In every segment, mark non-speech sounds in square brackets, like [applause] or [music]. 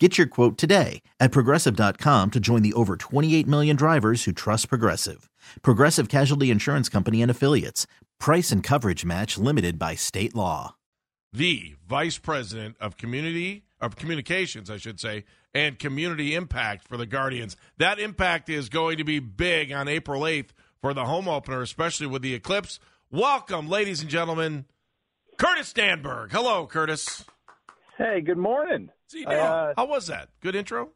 Get your quote today at progressive.com to join the over 28 million drivers who trust Progressive. Progressive Casualty Insurance Company and Affiliates. Price and coverage match limited by state law. The Vice President of Community of Communications, I should say, and Community Impact for the Guardians. That impact is going to be big on April 8th for the home opener, especially with the eclipse. Welcome, ladies and gentlemen, Curtis Danburg. Hello, Curtis. Hey, good morning. See, uh, how was that? Good intro? Feel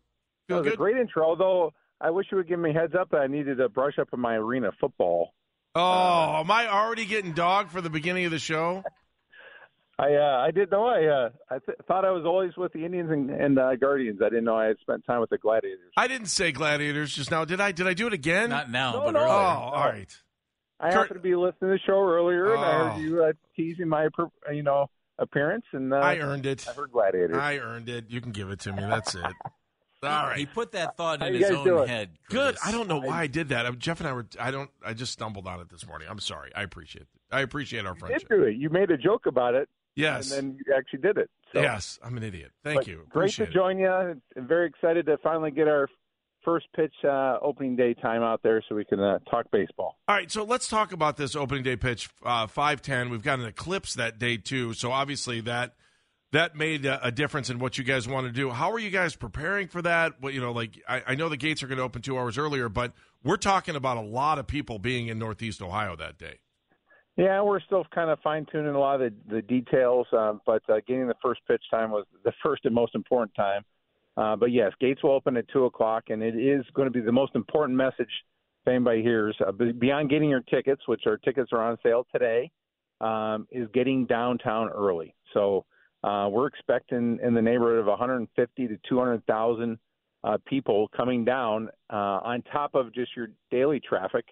Feel it was good? a great intro, although I wish you would give me a heads up that I needed to brush up on my arena football. Oh, am I already getting dog for the beginning of the show? [laughs] I uh, I didn't know I uh, I th- thought I was always with the Indians and, and uh, Guardians. I didn't know I had spent time with the Gladiators. I didn't say gladiators just now. Did I? Did I do it again? Not now, No, but no. oh, all right. I Kurt- happened to be listening to the show earlier, and I Oh. heard you uh, teasing my you know appearance, and uh, I earned it. I heard Gladiators. I earned it. You can give it to me. That's it. [laughs] All He put that thought in his own doing? head. Good. I don't know why I did that. Uh, Jeff and I were. I don't. I just stumbled on it this morning. I'm sorry. I appreciate it. I appreciate our you did do it. You made a joke about it, Yes. and then you actually did it. So. Yes. I'm an idiot. Thank But you. Great Appreciate to join you. I'm very excited to finally get our first pitch uh, opening day time out there so we can uh, talk baseball. All right, so let's talk about this opening day pitch. Uh, Five ten. We've got an eclipse that day too, so obviously that that made a, a difference in what you guys want to do. How are you guys preparing for that? What you know, like I, I know the gates are going to open two hours earlier, but we're talking about a lot of people being in Northeast Ohio that day. Yeah, we're still kind of fine tuning a lot of the, the details, um, but uh, getting the first pitch time was the first and most important time. Uh, but yes, gates will open at two o'clock, and it is going to be the most important message if anybody hears uh, beyond getting your tickets, which our tickets are on sale today, um, is getting downtown early. So uh, we're expecting in the neighborhood of 150 to 200,000 uh, people coming down uh, on top of just your daily traffic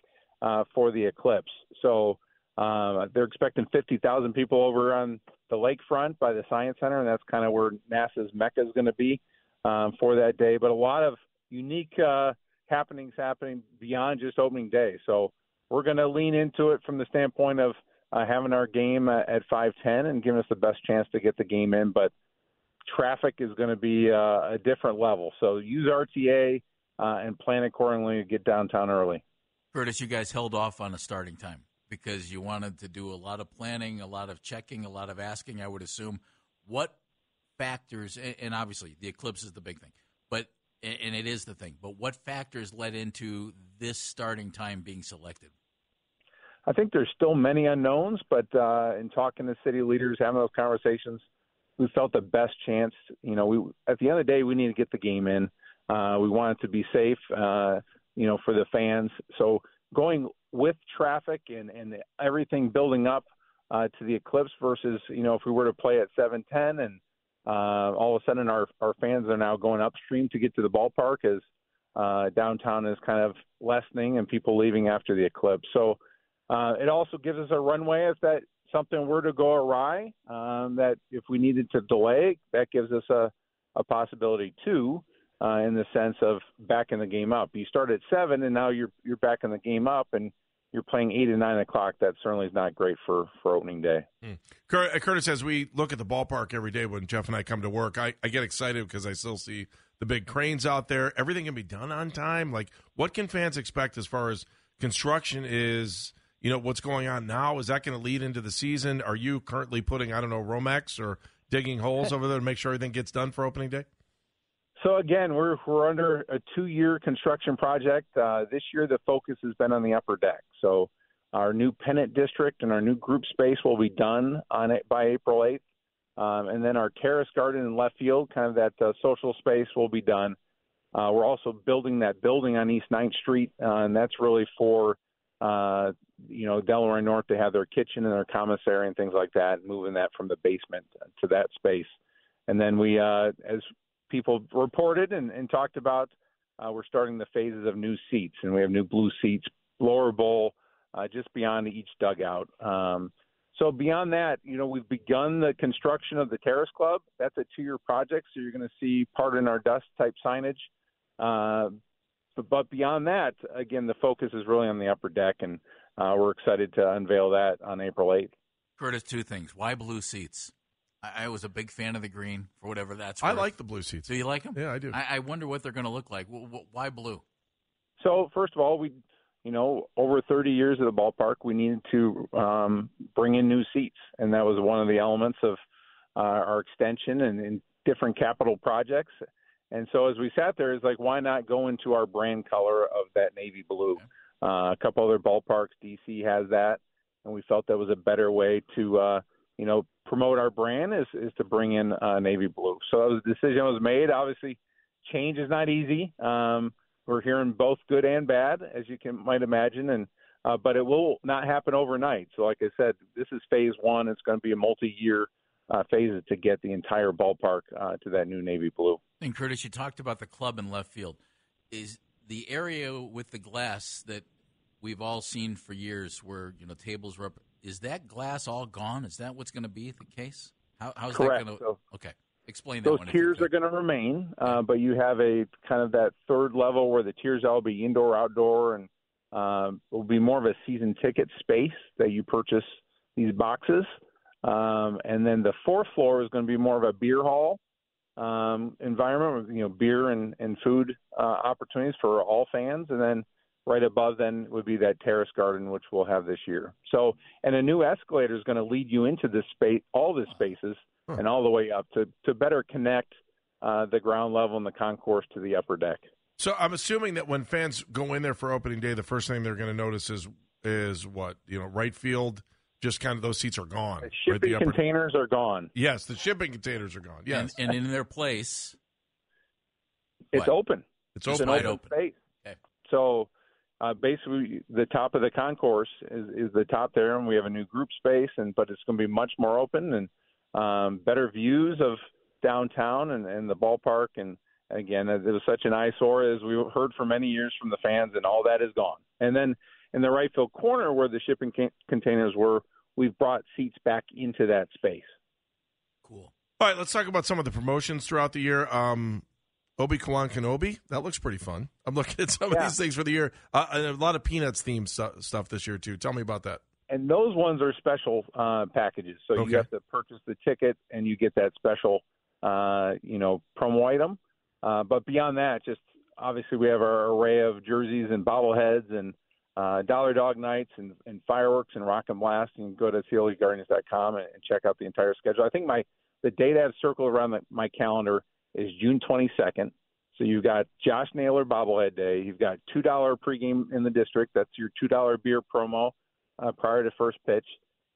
uh, for the eclipse. So uh, they're expecting 50,000 people over on the lakefront by the Science Center, and that's kind of where NASA's Mecca is going to be um, for that day. But a lot of unique uh, happenings happening beyond just opening day. So we're going to lean into it from the standpoint of uh, having our game uh, at 5:10 and giving us the best chance to get the game in. But traffic is going to be uh, a different level. So use RTA uh, and plan accordingly to get downtown early. Curtis, you guys held off on a starting time because you wanted to do a lot of planning, a lot of checking, a lot of asking. I would assume what factors, and- obviously the eclipse is the big thing, but and it is the thing. But what factors led into this starting time being selected? I think there's still many unknowns, but uh, in talking to city leaders, having those conversations, we felt the best chance. You know, we at the end of the day, we need to get the game in. Uh, we want it to be safe, uh, you know, for the fans. So going with traffic and and everything building up uh, to the eclipse versus you know if we were to play at 7:10 and uh, all of a sudden our our fans are now going upstream to get to the ballpark as uh, downtown is kind of lessening and people leaving after the eclipse. So uh, it also gives us a runway if that something were to go awry. Um, that if we needed to delay, that gives us a, a possibility too, uh, in the sense of backing the game up. You start at seven, and now you're you're backing the game up, and you're playing eight and nine o'clock, that certainly is not great for for opening day. Hmm. Curtis, as we look at the ballpark every day when Jeff and I come to work, I, I get excited because I still see the big cranes out there. Everything can be done on time. Like, what can fans expect as far as construction is? You know, what's going on now? Is that going to lead into the season? Are you currently putting, I don't know, Romex or digging holes [laughs] over there to make sure everything gets done for opening day? So again, we're we're under a two-year construction project. Uh, this year, the focus has been on the upper deck. So our new pennant district and our new group space will be done on it by April 8th, um, and then our terrace garden in left field, kind of that uh, social space, will be done. Uh, we're also building that building on East 9th Street, uh, and that's really for uh, you know Delaware North to have their kitchen and their commissary and things like that, moving that from the basement to that space. And then we, uh, as people reported and, and talked about uh, we're starting the phases of new seats, and we have new blue seats, lower bowl, uh, just beyond each dugout. Um, so beyond that, you know, we've begun the construction of the Terrace Club. That's a two-year project, so you're going to see part in our dust type signage. Uh, but, but beyond that, again, the focus is really on the upper deck, and uh, we're excited to unveil that on April 8th. Curtis, two things. Why blue seats? I, I was a big fan of the green for whatever that's. I like the blue seats. Do you like them? Yeah, I do. I, I wonder what they're going to look like. W- w- why blue? So first of all, we, you know, over 30 years at the ballpark, we needed to um, bring in new seats, and that was one of the elements of uh, our extension and, and different capital projects. And so as we sat there, it's like, why not go into our brand color of that navy blue? Okay. Uh, a couple other ballparks, DC has that, and we felt that was a better way to, uh, you know, promote our brand is is to bring in uh, navy blue. So that was, the decision was made. Obviously, change is not easy. Um, we're hearing both good and bad, as you can might imagine, and uh, but it will not happen overnight. So, like I said, this is phase one. It's going to be a multi-year uh, phase to get the entire ballpark uh, to that new navy blue. And Curtis, you talked about the club in left field. Is the area with the glass that we've all seen for years, where you know tables were up, is that glass all gone? Is that what's going to be the case? How, how's Correct. that going to? So- okay, explain that. Those one if you tiers are going to remain, uh, but you have a kind of that third level where the tiers all be indoor, outdoor, and um, will be more of a season ticket space that you purchase these boxes. Um, and then the fourth floor is going to be more of a beer hall um, environment, with, you know, beer and, and food uh, opportunities for all fans. And then right above then would be that terrace garden, which we'll have this year. So, and a new escalator is going to lead you into this space, all the spaces, Huh. and all the way up to to better connect uh, the ground level and the concourse to the upper deck. So I'm assuming that when fans go in there for opening day, the first thing they're going to notice is is what you know, right field. Just kind of those seats are gone. The right? shipping The upper- containers are gone. yes, the shipping containers are gone. Yes, and, and in their place, It's What? open. it's It's open. an wide open, open. space. Okay. So uh, basically, the top of the concourse is, is the top there, and we have a new group space, and but it's going to be much more open and um, better views of downtown and, and the ballpark. And again, it was such an eyesore as we heard for many years from the fans, and all that is gone. And then in the right field corner where the shipping can- containers were, we've brought seats back into that space. cool. All right, let's talk about some of the promotions throughout the year. Um, Obi Kwan Kenobi, that looks pretty fun. I'm looking at some of these things for the year. Uh, and a lot of Peanuts themed stu- stuff this year too. Tell me about that. and those ones are special uh, packages. So Okay. you have to purchase the ticket, and you get that special, uh, you know, promo item. Uh, but beyond that, just obviously we have our array of jerseys and bobbleheads and uh, Dollar Dog nights and, and fireworks and rock and blast. You can go to CLEGuardians.com and, and check out the entire schedule. I think my the date I have circled around the, my calendar is June 22nd. So you've got Josh Naylor bobblehead day. You've got two dollar pregame in the district. That's your two dollar beer promo uh, prior to first pitch,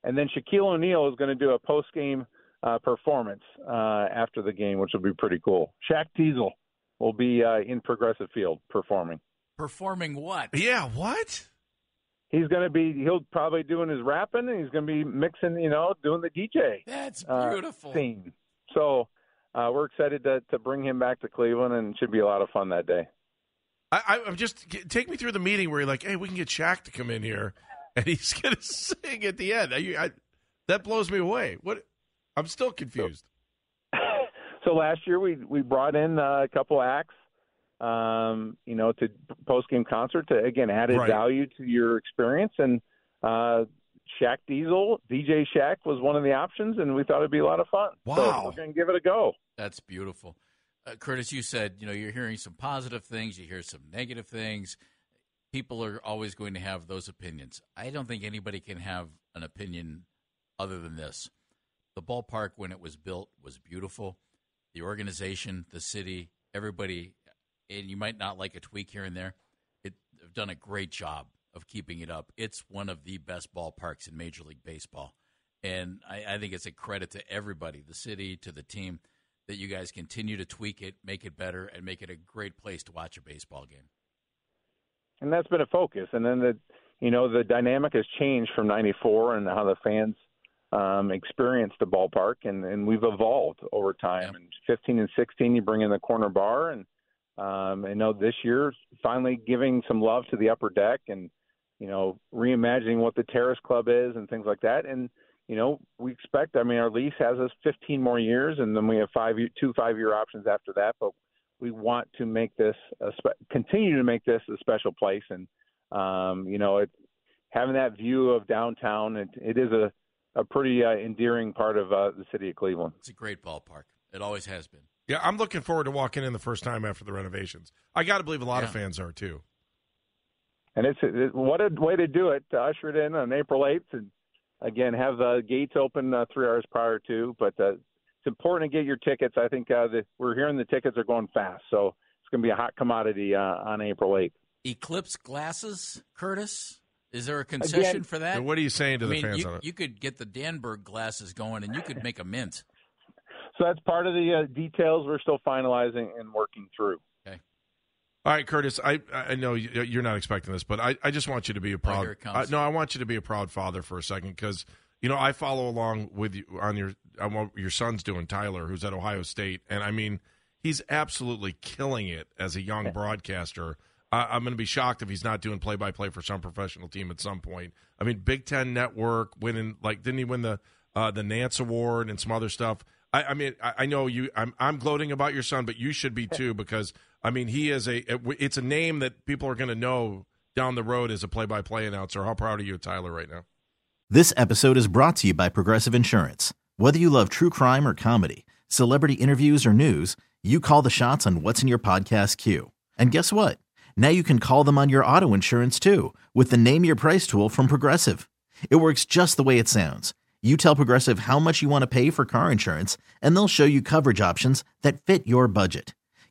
and then Shaquille O'Neal is going to do a post game uh, performance uh, after the game, which will be pretty cool. Shaq Diesel will be uh, in Progressive Field performing. Performing what? Yeah, what? He's going to be. He'll probably doing his rapping, and he's going to be mixing. You know, doing the DJ That's uh, beautiful. scene. So uh, we're excited to to bring him back to Cleveland, and it should be a lot of fun that day. I, I'm just take me through the meeting where you're like, hey, we can get Shaq to come in here, [laughs] and he's going to sing at the end. I, I, that blows me away. What? I'm still confused. [laughs] so last year we we brought in uh, a couple acts. um, you know, to post game concert to again added Right. value to your experience. And uh, Shaq Diesel, DJ Shaq was one of the options, and we thought it'd be a lot of fun. Wow. So we're going to give it a go. That's beautiful. Uh, Curtis, you said, you know, you're hearing some positive things, you hear some negative things. People are always going to have those opinions. I don't think anybody can have an opinion other than this. The ballpark, when it was built, was beautiful. The organization, the city, everybody, and you might not like a tweak here and there, it, have done a great job of keeping it up. It's one of the best ballparks in Major League Baseball. And I, I think it's a credit to everybody, the city, to the team, that you guys continue to tweak it, make it better, and make it a great place to watch a baseball game. and that's been a focus. And then the, you know, the dynamic has changed from '94 and how the fans um, experienced the ballpark, and, and we've evolved over time. Yeah. And 15 and 16, you bring in the corner bar, and um, I know this year finally giving some love to the upper deck, and you know, reimagining what the terrace club is and things like that. And you know, we expect. I mean, our lease has us 15 more years, and then we have five, year- two five-year options after that. But we want to make this a spe- continue to make this a special place and um, you know it having that view of downtown it, it is a, a pretty uh, endearing part of uh, the city of cleveland It's a great ballpark. It always has been. Yeah, I'm looking forward to walking in the first time after the renovations. I got to believe a lot of fans are too. And it's it, what a way to do it to usher it in on april 8th and again have the gates open uh, three hours prior to but uh, it's important to get your tickets i think uh, the, we're hearing the tickets are going fast so it's going to be a hot commodity uh, on april 8th Eclipse glasses, Curtis? Is there a concession Again- for that? And what are you saying to I the mean, fans you, on it? you could get the Danburg glasses going, and you could make a mint. [laughs] so that's part of the uh, details we're still finalizing and working through All right, Curtis. I I know you- you're not expecting this, but I, I just want you to be a proud. here it comes. I- no, I want you to be a proud father for a second because you know I follow along with you on your on what your son's doing, Tyler, who's at Ohio State, and I mean he's absolutely killing it as a young broadcaster. I, I'm going to be shocked if he's not doing play by play for some professional team at some point. I mean, Big Ten Network winning like didn't he win the uh, the Nantz Award and some other stuff? I, I mean, I, I know you. I'm I'm gloating about your son, but you should be too because I mean he is a. It's a name that people are going to know down the road as a play by play announcer. How proud are you, Tyler, right now? This episode is brought to you by Progressive Insurance. Whether you love true crime or comedy, celebrity interviews or news, you call the shots on what's in your podcast queue. And guess what? Now you can call them on your auto insurance too with the Name Your Price tool from Progressive. It works just the way it sounds. You tell Progressive how much you want to pay for car insurance, and they'll show you coverage options that fit your budget.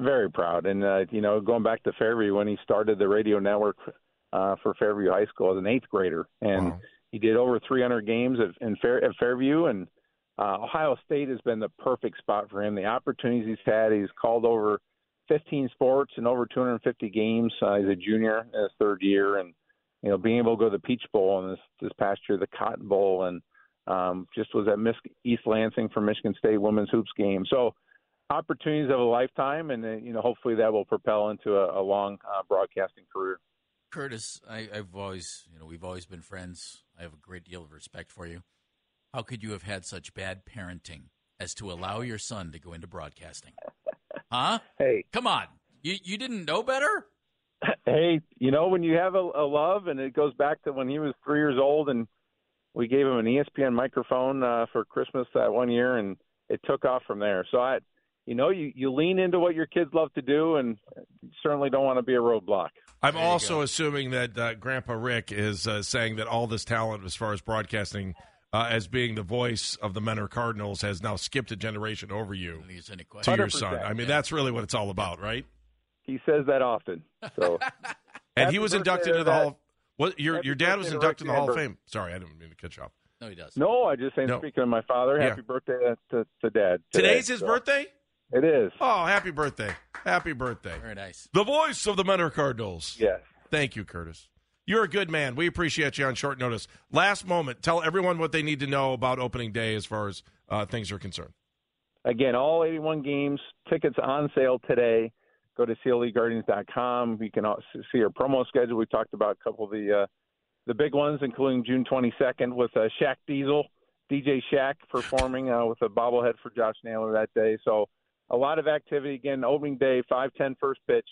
Very proud, and uh, you know, going back to Fairview when he started the radio network uh, for Fairview High School as an eighth grader, and Wow. he did over 300 games at, in Fair, at Fairview, and uh, Ohio State has been the perfect spot for him. The opportunities he's had, he's called over 15 sports and over 250 games. Uh, he's a junior in his third year, and you know, being able to go to the Peach Bowl and this this past year, the Cotton Bowl, and um, just was at Miss East Lansing for Michigan State women's hoops game. So opportunities of a lifetime, and uh, you know, hopefully that will propel into a, a long uh, broadcasting career. Curtis, I, I've always, you know, we've always been friends. I have a great deal of respect for you. How could you have had such bad parenting as to allow your son to go into broadcasting? [laughs] Huh? Hey, Come on. You you didn't know better? [laughs] hey, you know, when you have a, a love, and it goes back to when he was three years old, and we gave him an ESPN microphone uh, for Christmas that one year, and it took off from there. So I, you know, you you lean into what your kids love to do, and certainly don't want to be a roadblock. I'm There also go. assuming that uh, Grandpa Rick is uh, saying that all this talent, as far as broadcasting, uh, as being the voice of the Mentor Cardinals, has now skipped a generation over you Don't think there's any to your son. I mean, yeah. that's really what it's all about, right? He says that often. So [laughs] And he was inducted into the that- Hall. Of, what your your dad was inducted in the Hall of Fame. Sorry, I didn't mean to cut you off. No, he does. no, I just saying. No. Speaking of my father, Yeah. happy birthday to, to, to Dad. today. Today's his So, birthday. It is. Oh, happy birthday! Happy birthday! Very nice. The voice of the Mentor Cardinals. Yes. Thank you, Curtis. You're a good man. We appreciate you on short notice. Last moment, tell everyone what they need to know about opening day as far as uh, things are concerned. Again, all 81 games, tickets on sale today. Go to CLEGuardians.com. You can see our promo schedule. We talked about a couple of the uh, the big ones, including June 22nd with uh, Shaq Diesel, DJ Shaq performing uh, with a bobblehead for Josh Naylor that day. So a lot of activity. Again, opening day, 5:10 first pitch.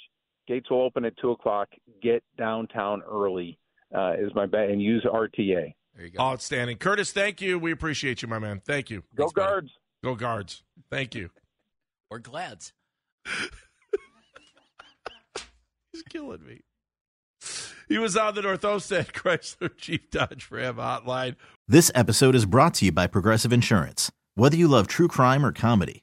Gates will open at two o'clock. Get downtown early uh, is my bet, and use RTA. There you go. Outstanding. Curtis, thank you. We appreciate you, my man. Thank you. Go Thanks, buddy. guards. Go guards. Thank you. [laughs] Or Glads. [laughs] He's killing me. He was on the North Olmsted [laughs] Chrysler Jeep Dodge Ram hotline. This episode is brought to you by Progressive Insurance. Whether you love true crime or comedy,